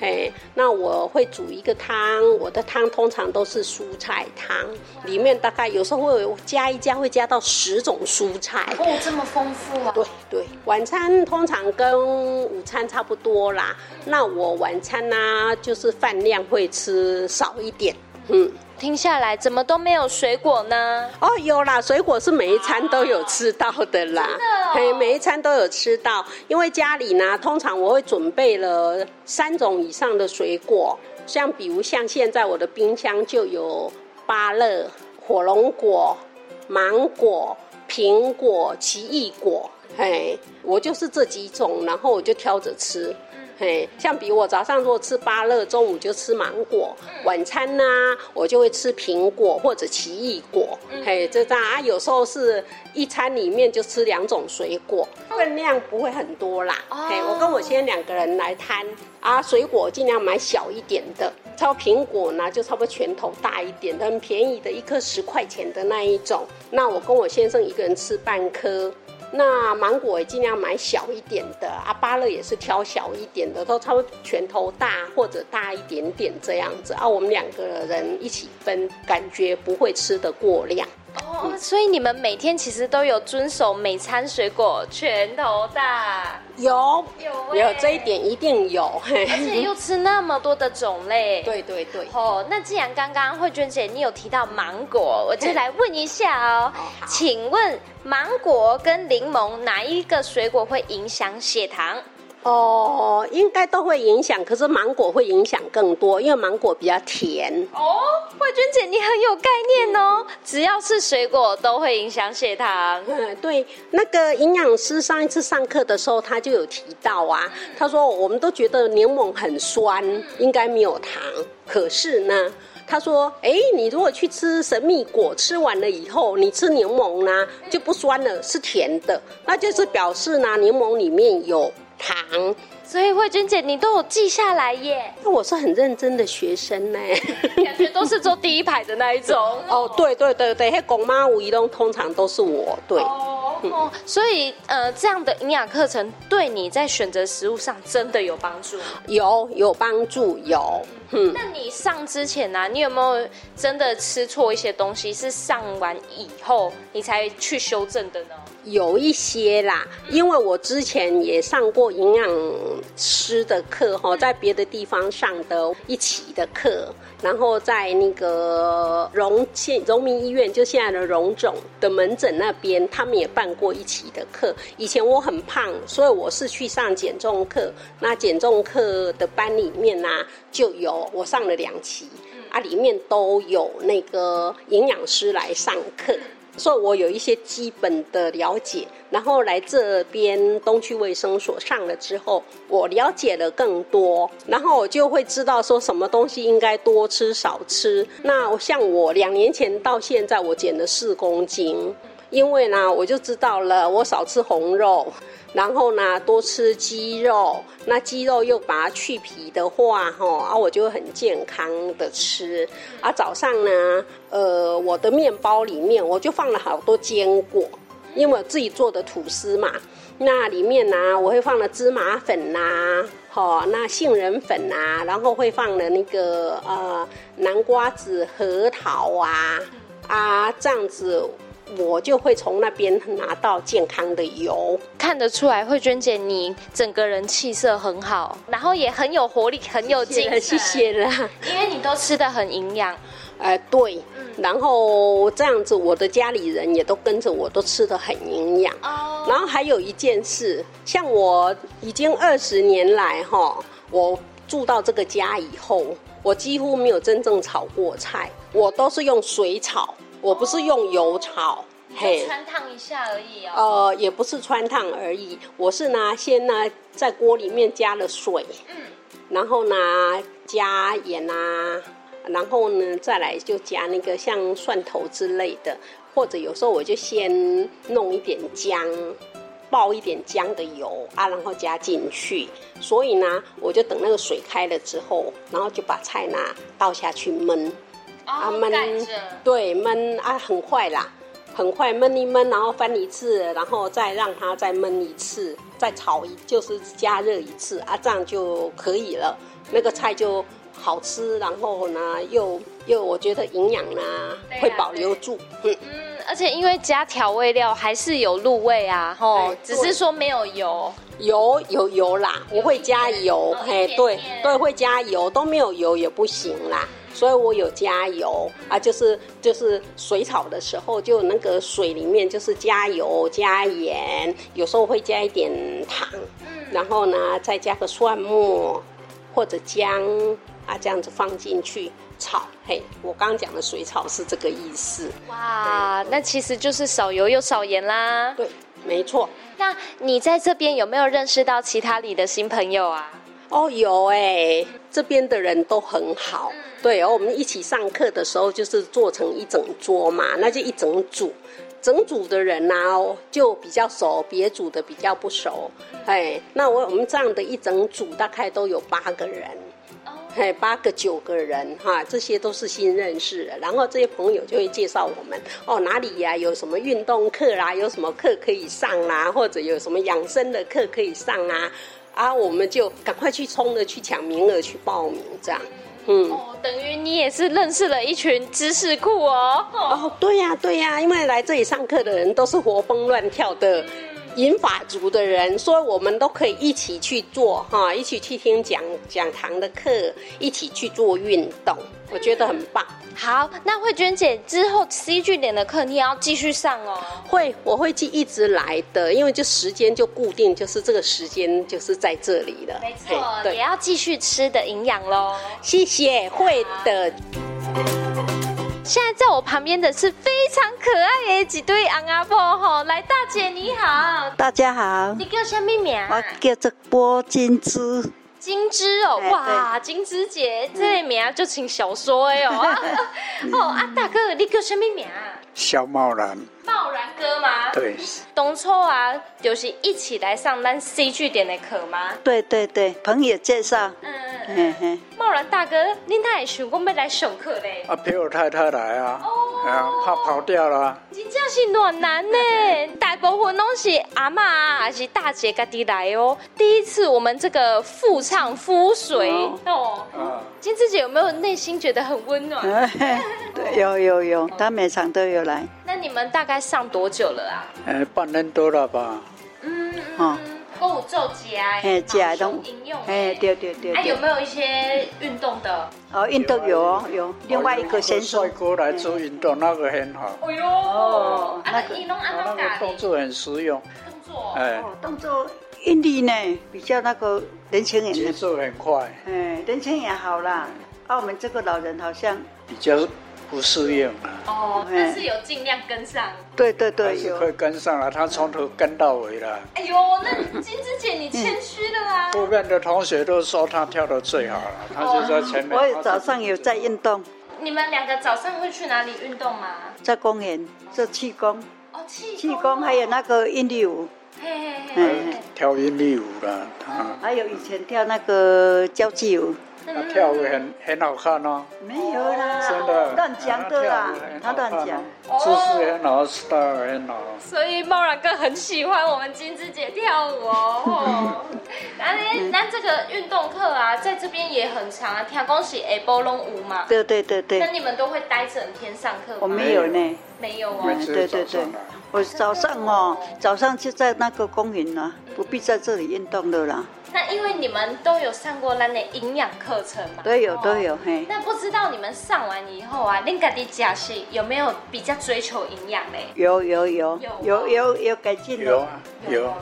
嘿，那我会煮一个汤，我的汤通常都是蔬菜汤，里面大概有时候会加一加，会加到十种蔬菜。
哦，这么丰富啊！
对对，晚餐通常跟午餐差不多啦。那我晚餐呢、啊，就是饭量会吃少一点，嗯。
听下来怎么都没有水果呢？
哦，有啦，水果是每一餐都有吃到的啦。嘿，每一餐都有吃到，因为家里呢，通常我会准备了三种以上的水果，像比如像现在我的冰箱就有芭乐、火龙果、芒果、苹果、奇异果，嘿，我就是这几种，然后我就挑着吃。嘿，像比如我早上如果吃芭乐，中午就吃芒果，晚餐呢，我就会吃苹果或者奇异果。嘿，这样啊，有时候是一餐里面就吃两种水果，分量不会很多啦。嘿，我跟我先生两个人来摊啊，水果尽量买小一点的，超苹果呢就差不多拳头大一点的，很便宜的，一颗十块钱的那一种。那我跟我先生一个人吃半颗。那芒果也尽量买小一点的，啊，芭乐也是挑小一点的，都差不多拳头大或者大一点点这样子啊。我们两个人一起分，感觉不会吃得过量。
哦，所以你们每天其实都有遵守每餐水果拳头大？
有有有，这一点一定有，
而且又吃那么多的种类。
对对对。
哦，那既然刚刚慧娟姐你有提到芒果，我就来问一下哦，请问芒果跟柠檬哪一个水果会影响血糖？
哦，应该都会影响，可是芒果会影响更多，因为芒果比较甜。
哦，慧君姐，你很有概念哦。只要是水果都会影响血糖。
嗯，(laughs) 对，那个营养师上一次上课的时候，他就有提到啊，他说我们都觉得柠檬很酸，应该没有糖，可是呢，他说，哎，你如果去吃神秘果，吃完了以后，你吃柠檬呢就不酸了，是甜的，那就是表示呢，柠檬里面有。糖，
所以慧君姐你都有记下来耶。
那我是很认真的学生呢，
感觉都是坐第一排的那一种。(laughs)
哦，对对对对，嘿，公妈五一东通常都是我。对，
哦，嗯、所以呃，这样的营养课程对你在选择食物上真的有帮助？
有有帮助，有。嗯，
那你上之前呢、啊，你有没有真的吃错一些东西？是上完以后你才去修正的呢？
有一些啦，因为我之前也上过营养师的课哈，在别的地方上的一起的课，然后在那个荣县荣民医院，就现在的荣总的门诊那边，他们也办过一起的课。以前我很胖，所以我是去上减重课。那减重课的班里面呢、啊，就有我上了两期，啊，里面都有那个营养师来上课。所以我有一些基本的了解，然后来这边东区卫生所上了之后，我了解了更多，然后我就会知道说什么东西应该多吃少吃。那像我两年前到现在，我减了四公斤，因为呢，我就知道了，我少吃红肉，然后呢，多吃鸡肉。那鸡肉又把它去皮的话，哈啊，我就很健康的吃。啊，早上呢，呃，我的面包里面我就放了好多坚果，因为我自己做的吐司嘛。那里面呢，我会放了芝麻粉呐、啊，好，那杏仁粉啊，然后会放了那个呃南瓜子、核桃啊，啊，这样子。我就会从那边拿到健康的油，
看得出来，慧娟姐你整个人气色很好，然后也很有活力，很有精神。
谢谢啦，
因为你都吃的很营养。
呃，对，嗯，然后这样子，我的家里人也都跟着我，都吃的很营养。哦。然后还有一件事，像我已经二十年来哈，我住到这个家以后，我几乎没有真正炒过菜，我都是用水炒。我不是用油炒，
嘿，汆烫一下而已哦。
呃，也不是穿烫而已，我是呢，先呢在锅里面加了水，嗯，然后呢加盐啊，然后呢再来就加那个像蒜头之类的，或者有时候我就先弄一点姜，爆一点姜的油啊，然后加进去。所以呢，我就等那个水开了之后，然后就把菜呢倒下去焖。啊焖，对焖啊，很快啦，很快焖一焖，然后翻一次，然后再让它再焖一次，再炒一，就是加热一次啊，这样就可以了。那个菜就好吃，然后呢，又又我觉得营养呢会保留住。嗯
嗯，而且因为加调味料还是有入味啊，吼，只是说没有油，
油有油啦，我会加油，嘿，对对，会加油，都没有油也不行啦。所以我有加油啊，就是就是水炒的时候，就那个水里面就是加油加盐，有时候会加一点糖，然后呢再加个蒜末或者姜啊，这样子放进去炒。嘿，我刚刚讲的水炒是这个意思。
哇，那其实就是少油又少盐啦。
对，没错。
那你在这边有没有认识到其他里的新朋友啊？
哦，有哎，这边的人都很好。对，我们一起上课的时候，就是做成一整桌嘛，那就一整组，整组的人呢、啊、就比较熟，别组的比较不熟。哎，那我我们这样的一整组大概都有八个人，哎，八个九个人哈，这些都是新认识的。然后这些朋友就会介绍我们哦，哪里呀、啊、有什么运动课啦，有什么课可以上啦，或者有什么养生的课可以上啊，啊，我们就赶快去冲了去抢名额去报名这样。嗯，
哦，等于你也是认识了一群知识库哦。
哦，对呀，对呀，因为来这里上课的人都是活蹦乱跳的。银发族的人，所以我们都可以一起去做哈，一起去听讲讲堂的课，一起去做运动，我觉得很棒。
好，那慧娟姐之后 C 据点的课你也要继续上哦。
会，我会继一直来的，因为就时间就固定，就是这个时间就是在这里了。
没错，也要继续吃的营养喽。
谢谢，会的。
现在在我旁边的是非常可爱的几对昂阿婆吼，来大姐你好，
大家好，
你叫什么名？
我叫做郭金枝，
金枝哦，哇，金枝姐这个名就请小说哎哦，(laughs) 哦啊大哥你叫什么名？
肖茂然，
茂然哥吗？
对，
当初啊，就是一起来上咱 C 据点的课吗？
对对对，朋友介绍，
嗯。嗯嗯，茂然大哥，恁太想讲要来上课嘞？
啊，陪我太太来啊，哎呀，怕跑掉了。
真正是暖男呢，(laughs) 大部分拢是阿嬷还是大姐家己来哦。第一次我们这个妇唱夫随哦，金枝姐有没有内心觉得很温暖？
对，有有有，她每场都有来。
那你们大概上多久了啊？
呃，半年多了吧。
嗯嗯。够做家，嘿，家都应用，
哎，对对对。
还有没有一些运动的？
哦，运动有哦，有。另外一个选手
帅哥来做运动，那个很好。
哎呦，哦，那个那
个动作很实用。
动作，
哎，
动作运力呢，比较那个年轻人。
节奏很快。
哎，年轻也好啦。啊，我们这个老人好像
比较。不适应
哦，但是有尽量跟上。
对对对，
还是会跟上了，他从头跟到尾了。
哎呦，那金枝姐你谦虚了啊！(laughs)
后面的同学都说他跳的最好了，他就在前面。
我也早上有在运动。
你们两个早上会去哪里运动吗？
在公园做气功。
哦，气
气功还有那个韵律舞，
嘿嘿嘿，
嗯，
跳韵律舞了，他
还有以前跳那个交际舞，
他跳舞很很好看哦。
没有啦，
真的
乱讲的啦，他乱讲。
姿势很好，style 很好。
所以茂然哥很喜欢我们金枝姐跳舞哦。(laughs) 那那这个运动课啊，在这边也很长啊，听讲是下晡拢有嘛。
对对对对。
那你们都会待整天上课吗？
我没有呢。
没有哦。
对对对。我早上哦，早上就在那个公园呢，不必在这里运动的啦。
那因为你们都有上过咱的营养课程嘛？
都有都有嘿。
那不知道你们上完以后啊，恁家的家是有没有比较追求营养嘞？
有有有有有有改进
有啊有有。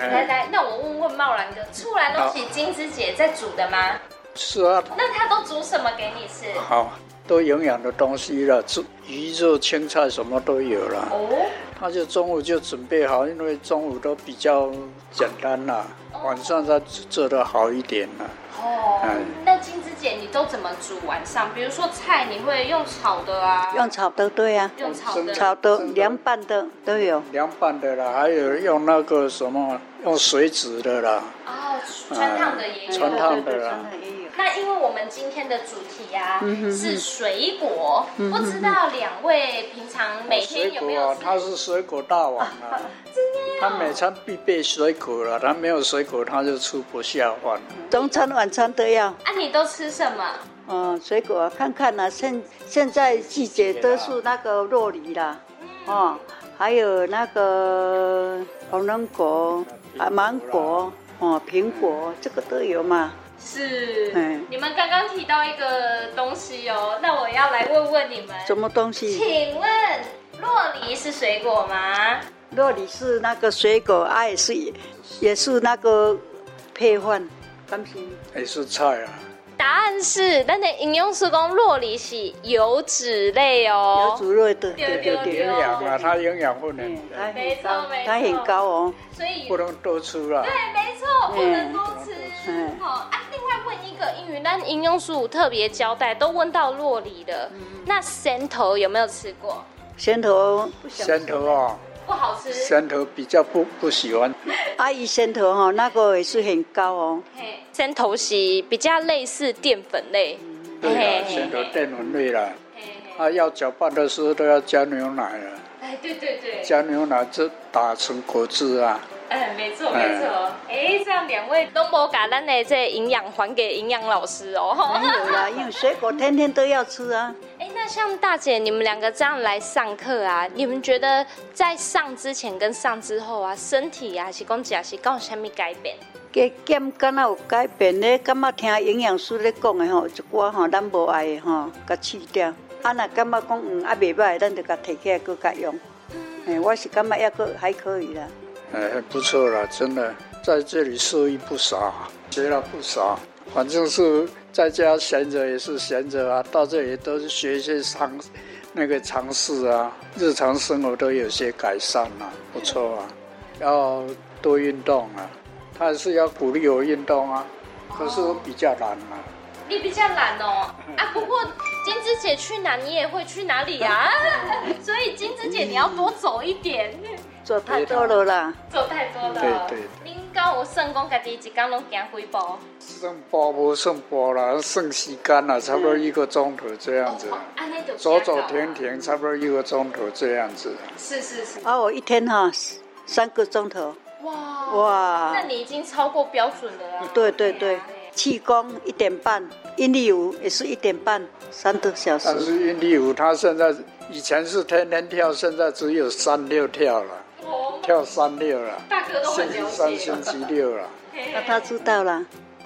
来来，那我问问茂然哥，出来东西金枝姐在煮的吗？
是啊。
那他都煮什么给你吃？
好，都营养的东西了，煮鱼肉青菜什么都有了。哦。他就中午就准备好，因为中午都比较简单啦。晚上再做的好一点了。
哦，嗯、那金枝姐，你都怎么煮晚上？比如说菜，你会用炒的啊？
用炒的，对啊。
用炒的。
炒的、凉拌的都有。
凉拌的啦，还有用那个什么，用水煮的啦。
哦，穿烫的也有。
穿烫的啦。
那因为我们今天的主题啊、嗯、是水果，嗯、不知道两位平常每天有没有？
水果啊，他是水果大王啊。(laughs) 真的。他每餐必备水果了，他没有水果他就吃不下饭。
中餐晚餐都要。
啊，你都吃什么？
嗯，水果、啊、看看啊，现现在季节都是那个洛梨啦，哦，还有那个红龙果啊，芒果哦，苹果这个都有嘛。
是，嗯，你们刚刚提到一个东西哦，那我要来问问你们，
什么东西？
请问洛梨是水果吗？
洛梨是那个水果，啊，也是也是那个配饭，甘心
也是菜啊。
答案是，咱的营养师讲洛梨是油脂类哦，
油脂类的，
对对对，
营养啊，它营养不能，
没错没错，
它很高哦，
所以
不能多吃了。
对，没错，不能多吃。好啊，另外问一个，因为咱营养师特别交代，都问到洛梨的，那仙头有没有吃过？
仙头，
仙头啊。
不好吃，
山头比较不不喜欢。
阿姨，山头哈，那个也是很高哦。
山头是比较类似淀粉类。
嗯、对啊，汕头淀粉类啦。啊，要搅拌的时候都要加牛奶了。
哎，对对对。
加牛奶就打成果汁啊。
嗯，没错没错。哎，这样两位都无把咱的这营养还给营养老师哦。
没有啦，因为水果天天都要吃啊。(laughs)
哎，那像大姐你们两个这样来上课啊，你们觉得在上之前跟上之后啊，身体啊是讲假是讲有什么改变？
加减敢若有改变呢？感觉听营养师咧讲的吼，一寡吼咱无爱的吼，甲去掉。啊，那感觉讲嗯啊袂歹，咱就甲提起来搁甲用。哎，我是感觉也搁还可以啦。
哎，不错了，真的在这里受益不少，学了不少。反正是在家闲着也是闲着啊，到这里都是学一些常那个常识啊，日常生活都有些改善了，不错啊。要多运动啊，他还是要鼓励我运动啊，可是我比较懒啊。
你比较懒哦，啊，不过金枝姐去哪你也会去哪里啊？(laughs) 所以金枝姐你要多走一点。
走太多了啦，
走太多了。
对对。
您刚有算讲家己一天拢行几步？
算步无算步啦，算时间啦，差不多一个钟头这样子。走走停停，差不多一个钟头这样子。
是是是。
啊，我一天哈三个钟头。
哇哇！那你已经超过标准了啊。
对对对，气功一点半，韵律舞也是一点半，三个小时。
但是韵律舞他现在以前是天天跳，现在只有三六跳了。跳三六了，
大哥都很。
三星期六了，
那他知道了。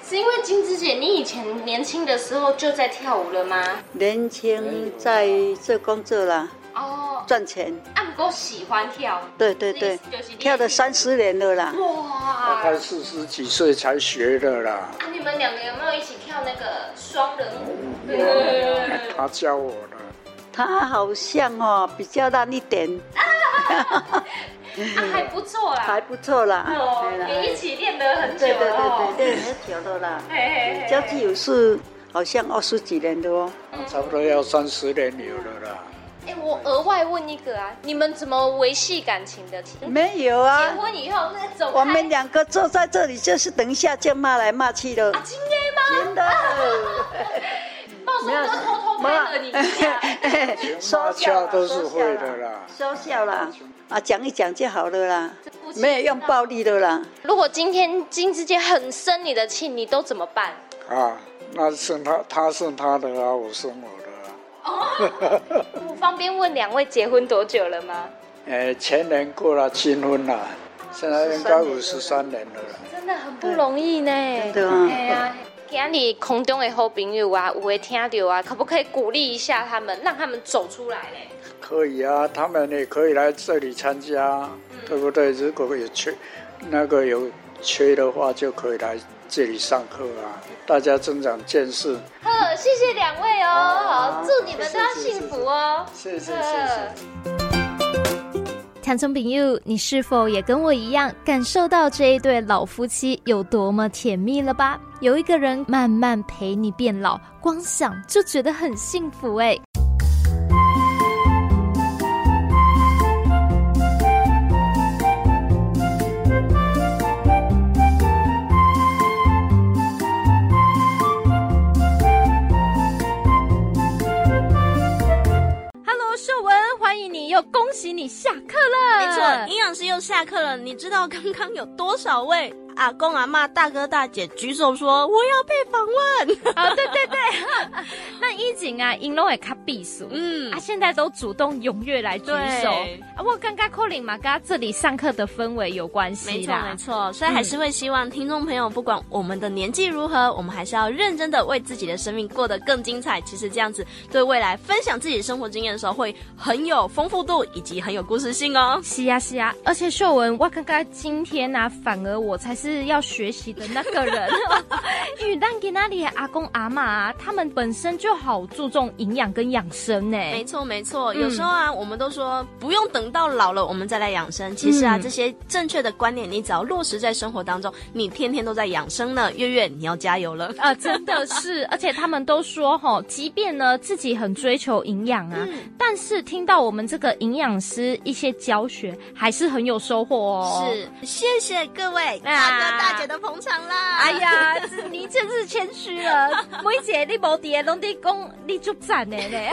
是因为金枝姐，你以前年轻的时候就在跳舞了吗？
年轻在做工作了，哦，赚钱。
啊，不过喜欢跳。
对对对，跳了三十年了啦。
哇，大概四十几岁才学的啦。
啊，你们两个有没有一起跳那个双人舞？
他教我的。
他好像哦，比较烂一点。(laughs)
啊还不错啦，
还不错啦。
哦，你一起练得很久了。对对
对，练很久了啦。交际舞是好像二十几年的哦。
差不多要三十年有了啦。
哎，我额外问一个啊，你们怎么维系感情的？
没有啊。
结婚以后那种，
我们两个坐在这里，就是等一下就骂来骂去的。
啊，真的吗？
真的。(laughs)
没有偷偷拍了你一下。(laughs)
说
笑都是会的啦，
说笑啦，啊，讲一讲就好了啦，没有用暴力的啦。
如果今天金枝姐很生你的气，你都怎么办？
啊，那是他，他生他的啊，我生我。(laughs)
我方便问两位结婚多久了吗？
呃，前年过了新婚了，现在应该五十三年了。
真的很不容易呢。
对
啊，今日空中的好朋友啊，有会听到啊，可不可以鼓励一下他们，让他们走出来呢？
可以啊，他们也可以来这里参加，嗯、对不对？如果有缺，那个有缺的话，就可以来这里上课啊。大家增长见识。
呵，谢谢两位哦，好，祝你们都要幸福哦。
谢谢谢谢。
听众朋友，你是否也跟我一样感受到这一对老夫妻有多么甜蜜了吧？有一个人慢慢陪你变老，光想就觉得很幸福哎。恭喜你下课了！
没错，营养师又下课了。你知道刚刚有多少位？阿公阿妈、大哥大姐举手说：“我要被访问。”
啊，对对对，(laughs) 那以前啊，因拢会卡避暑，嗯，啊，现在都主动踊跃来举手。啊，我刚刚可能嘛，跟这里上课的氛围有关系。
没错没错，所以还是会希望听众朋友，不管我们的年纪如何，我们还是要认真的为自己的生命过得更精彩。其实这样子，对未来分享自己生活经验的时候，会很有丰富度，以及很有故事性哦。
是呀是呀，而且秀文，我刚刚今天呢、啊，反而我才是。是要学习的那个人，语蛋给哪里阿公阿妈啊，他们本身就好注重营养跟养生呢。
没错没错，有时候啊，我们都说不用等到老了我们再来养生。其实啊，这些正确的观念，你只要落实在生活当中，你天天都在养生呢。月月，你要加油了 (laughs)
啊！真的是，而且他们都说哈，即便呢自己很追求营养啊，嗯、但是听到我们这个营养师一些教学，还是很有收获哦。
是，谢谢各位。大哥大姐的捧场啦！
哎呀，你真是谦虚了。每姐你无底拢得讲你就赞呢嘞。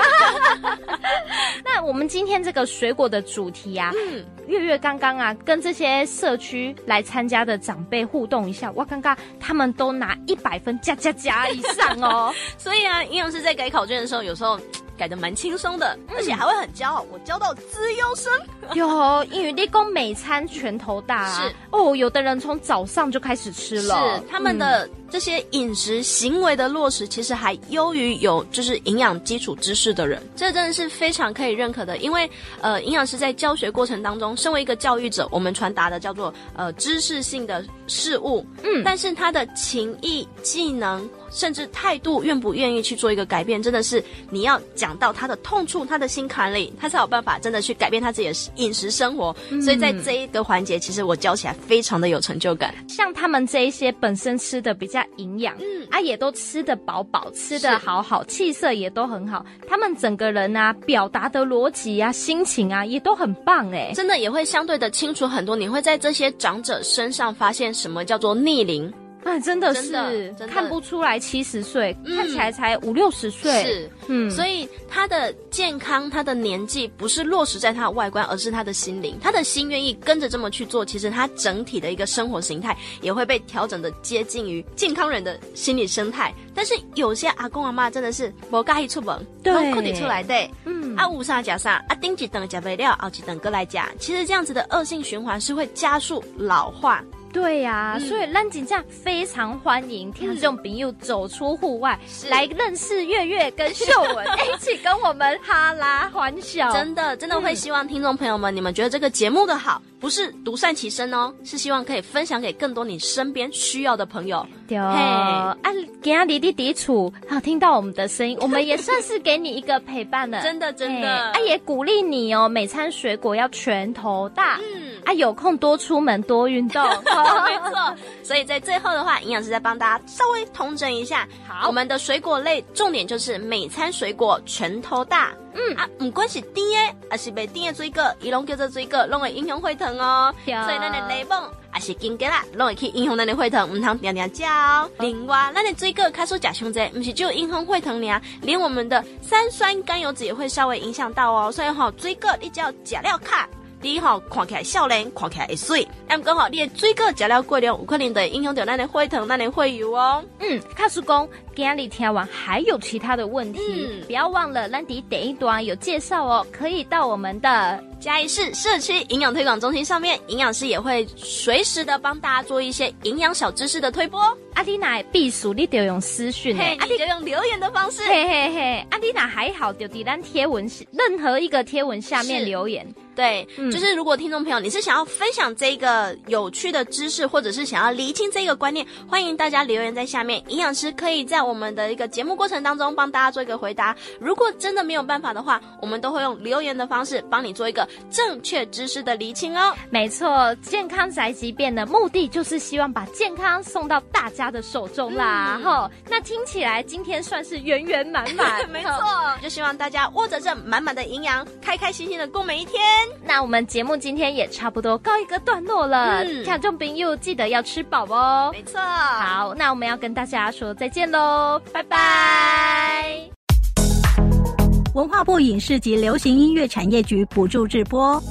那我们今天这个水果的主题啊，嗯，月月刚刚啊跟这些社区来参加的长辈互动一下，我刚刚他们都拿一百分加加加以上哦。
所以啊，营养师在改考卷的时候，有时候。改的蛮轻松的，而且还会很骄傲。我教到资优生，(laughs)
有英语立功每餐拳头大啊。是哦，有的人从早上就开始吃了，
是他们的这些饮食行为的落实，其实还优于有就是营养基础知识的人。这真的是非常可以认可的，因为呃，营养师在教学过程当中，身为一个教育者，我们传达的叫做呃知识性的事物，嗯，但是他的情谊、技能。甚至态度愿不愿意去做一个改变，真的是你要讲到他的痛处、他的心坎里，他才有办法真的去改变他自己的饮食生活。嗯、所以在这一个环节，其实我教起来非常的有成就感。
像他们这一些本身吃的比较营养，嗯啊，也都吃得饱饱，吃的好好，气色也都很好。他们整个人啊，表达的逻辑啊，心情啊，也都很棒哎，
真的也会相对的清楚很多。你会在这些长者身上发现什么叫做逆龄。
啊，真的是看不出来七十岁，嗯、看起来才五六十岁。
是，嗯，所以他的健康，他的年纪不是落实在他的外观，而是他的心灵。他的心愿意跟着这么去做，其实他整体的一个生活形态也会被调整的接近于健康人的心理生态。但是有些阿公阿妈真的是不介意出门，对，哭地出来的，嗯，啊，五啥加啥，啊，顶几等加肥料，后几等哥来加，其实这样子的恶性循环是会加速老化。
对呀、啊，嗯、所以咱真正非常欢迎听众朋友走出户外，是来认识月月跟秀文，(laughs) 一起跟我们哈拉欢笑。
真的，真的会希望听众朋友们，嗯、你们觉得这个节目的好，不是独善其身哦，是希望可以分享给更多你身边需要的朋友。
对哦，啊，给阿迪弟迪楚，好听到我们的声音，我们也算是给你一个陪伴了。
真的，真的，
啊，也鼓励你哦，每餐水果要拳头大。嗯。啊，有空多出门多运动，(laughs) (laughs)
没错。所以在最后的话，营养师再帮大家稍微统整一下，好，我们的水果类重点就是每餐水果拳头大。嗯啊，不管是甜的还是被甜的水果，伊拢叫做水果，拢会影响血糖哦。所以咱的柠檬还是金桔啦，拢会去影响咱的血糖，唔通定定食哦。另外，咱的水果开始吃太多，不是只有影响血糖呢，连我们的三酸甘油酯也会稍微影响到哦。所以哈，水果你只要食了卡。你吼，看起来少年，看起来会水。但刚好你的水果食了过量，有可能会影响到咱的血糖、咱的血油哦。
嗯，卡叔讲，今日听完还有其他的问题，嗯、不要忘了，兰迪第一段有介绍哦，可以到我们的
嘉义市社区营养推广中心上面，营养师也会随时的帮大家做一些营养小知识的推播。
阿丽娜必须你得用私讯，
嘿，你就用留言的方式，
嘿嘿嘿。阿丽娜还好，就在咱贴文任何一个贴文下面留言。
对，嗯、就是如果听众朋友你是想要分享这个有趣的知识，或者是想要厘清这个观念，欢迎大家留言在下面，营养师可以在我们的一个节目过程当中帮大家做一个回答。如果真的没有办法的话，我们都会用留言的方式帮你做一个正确知识的厘清哦。
没错，健康宅急便的目的就是希望把健康送到大家的手中啦。吼、嗯，那听起来今天算是圆圆满满，(laughs)
没错，就希望大家握着这满满的营养，开开心心的过每一天。
那我们节目今天也差不多告一个段落了，听众朋友记得要吃饱哦。
没错，
好，那我们要跟大家说再见喽，拜拜。文化部影视及流行音乐产业局补助直播。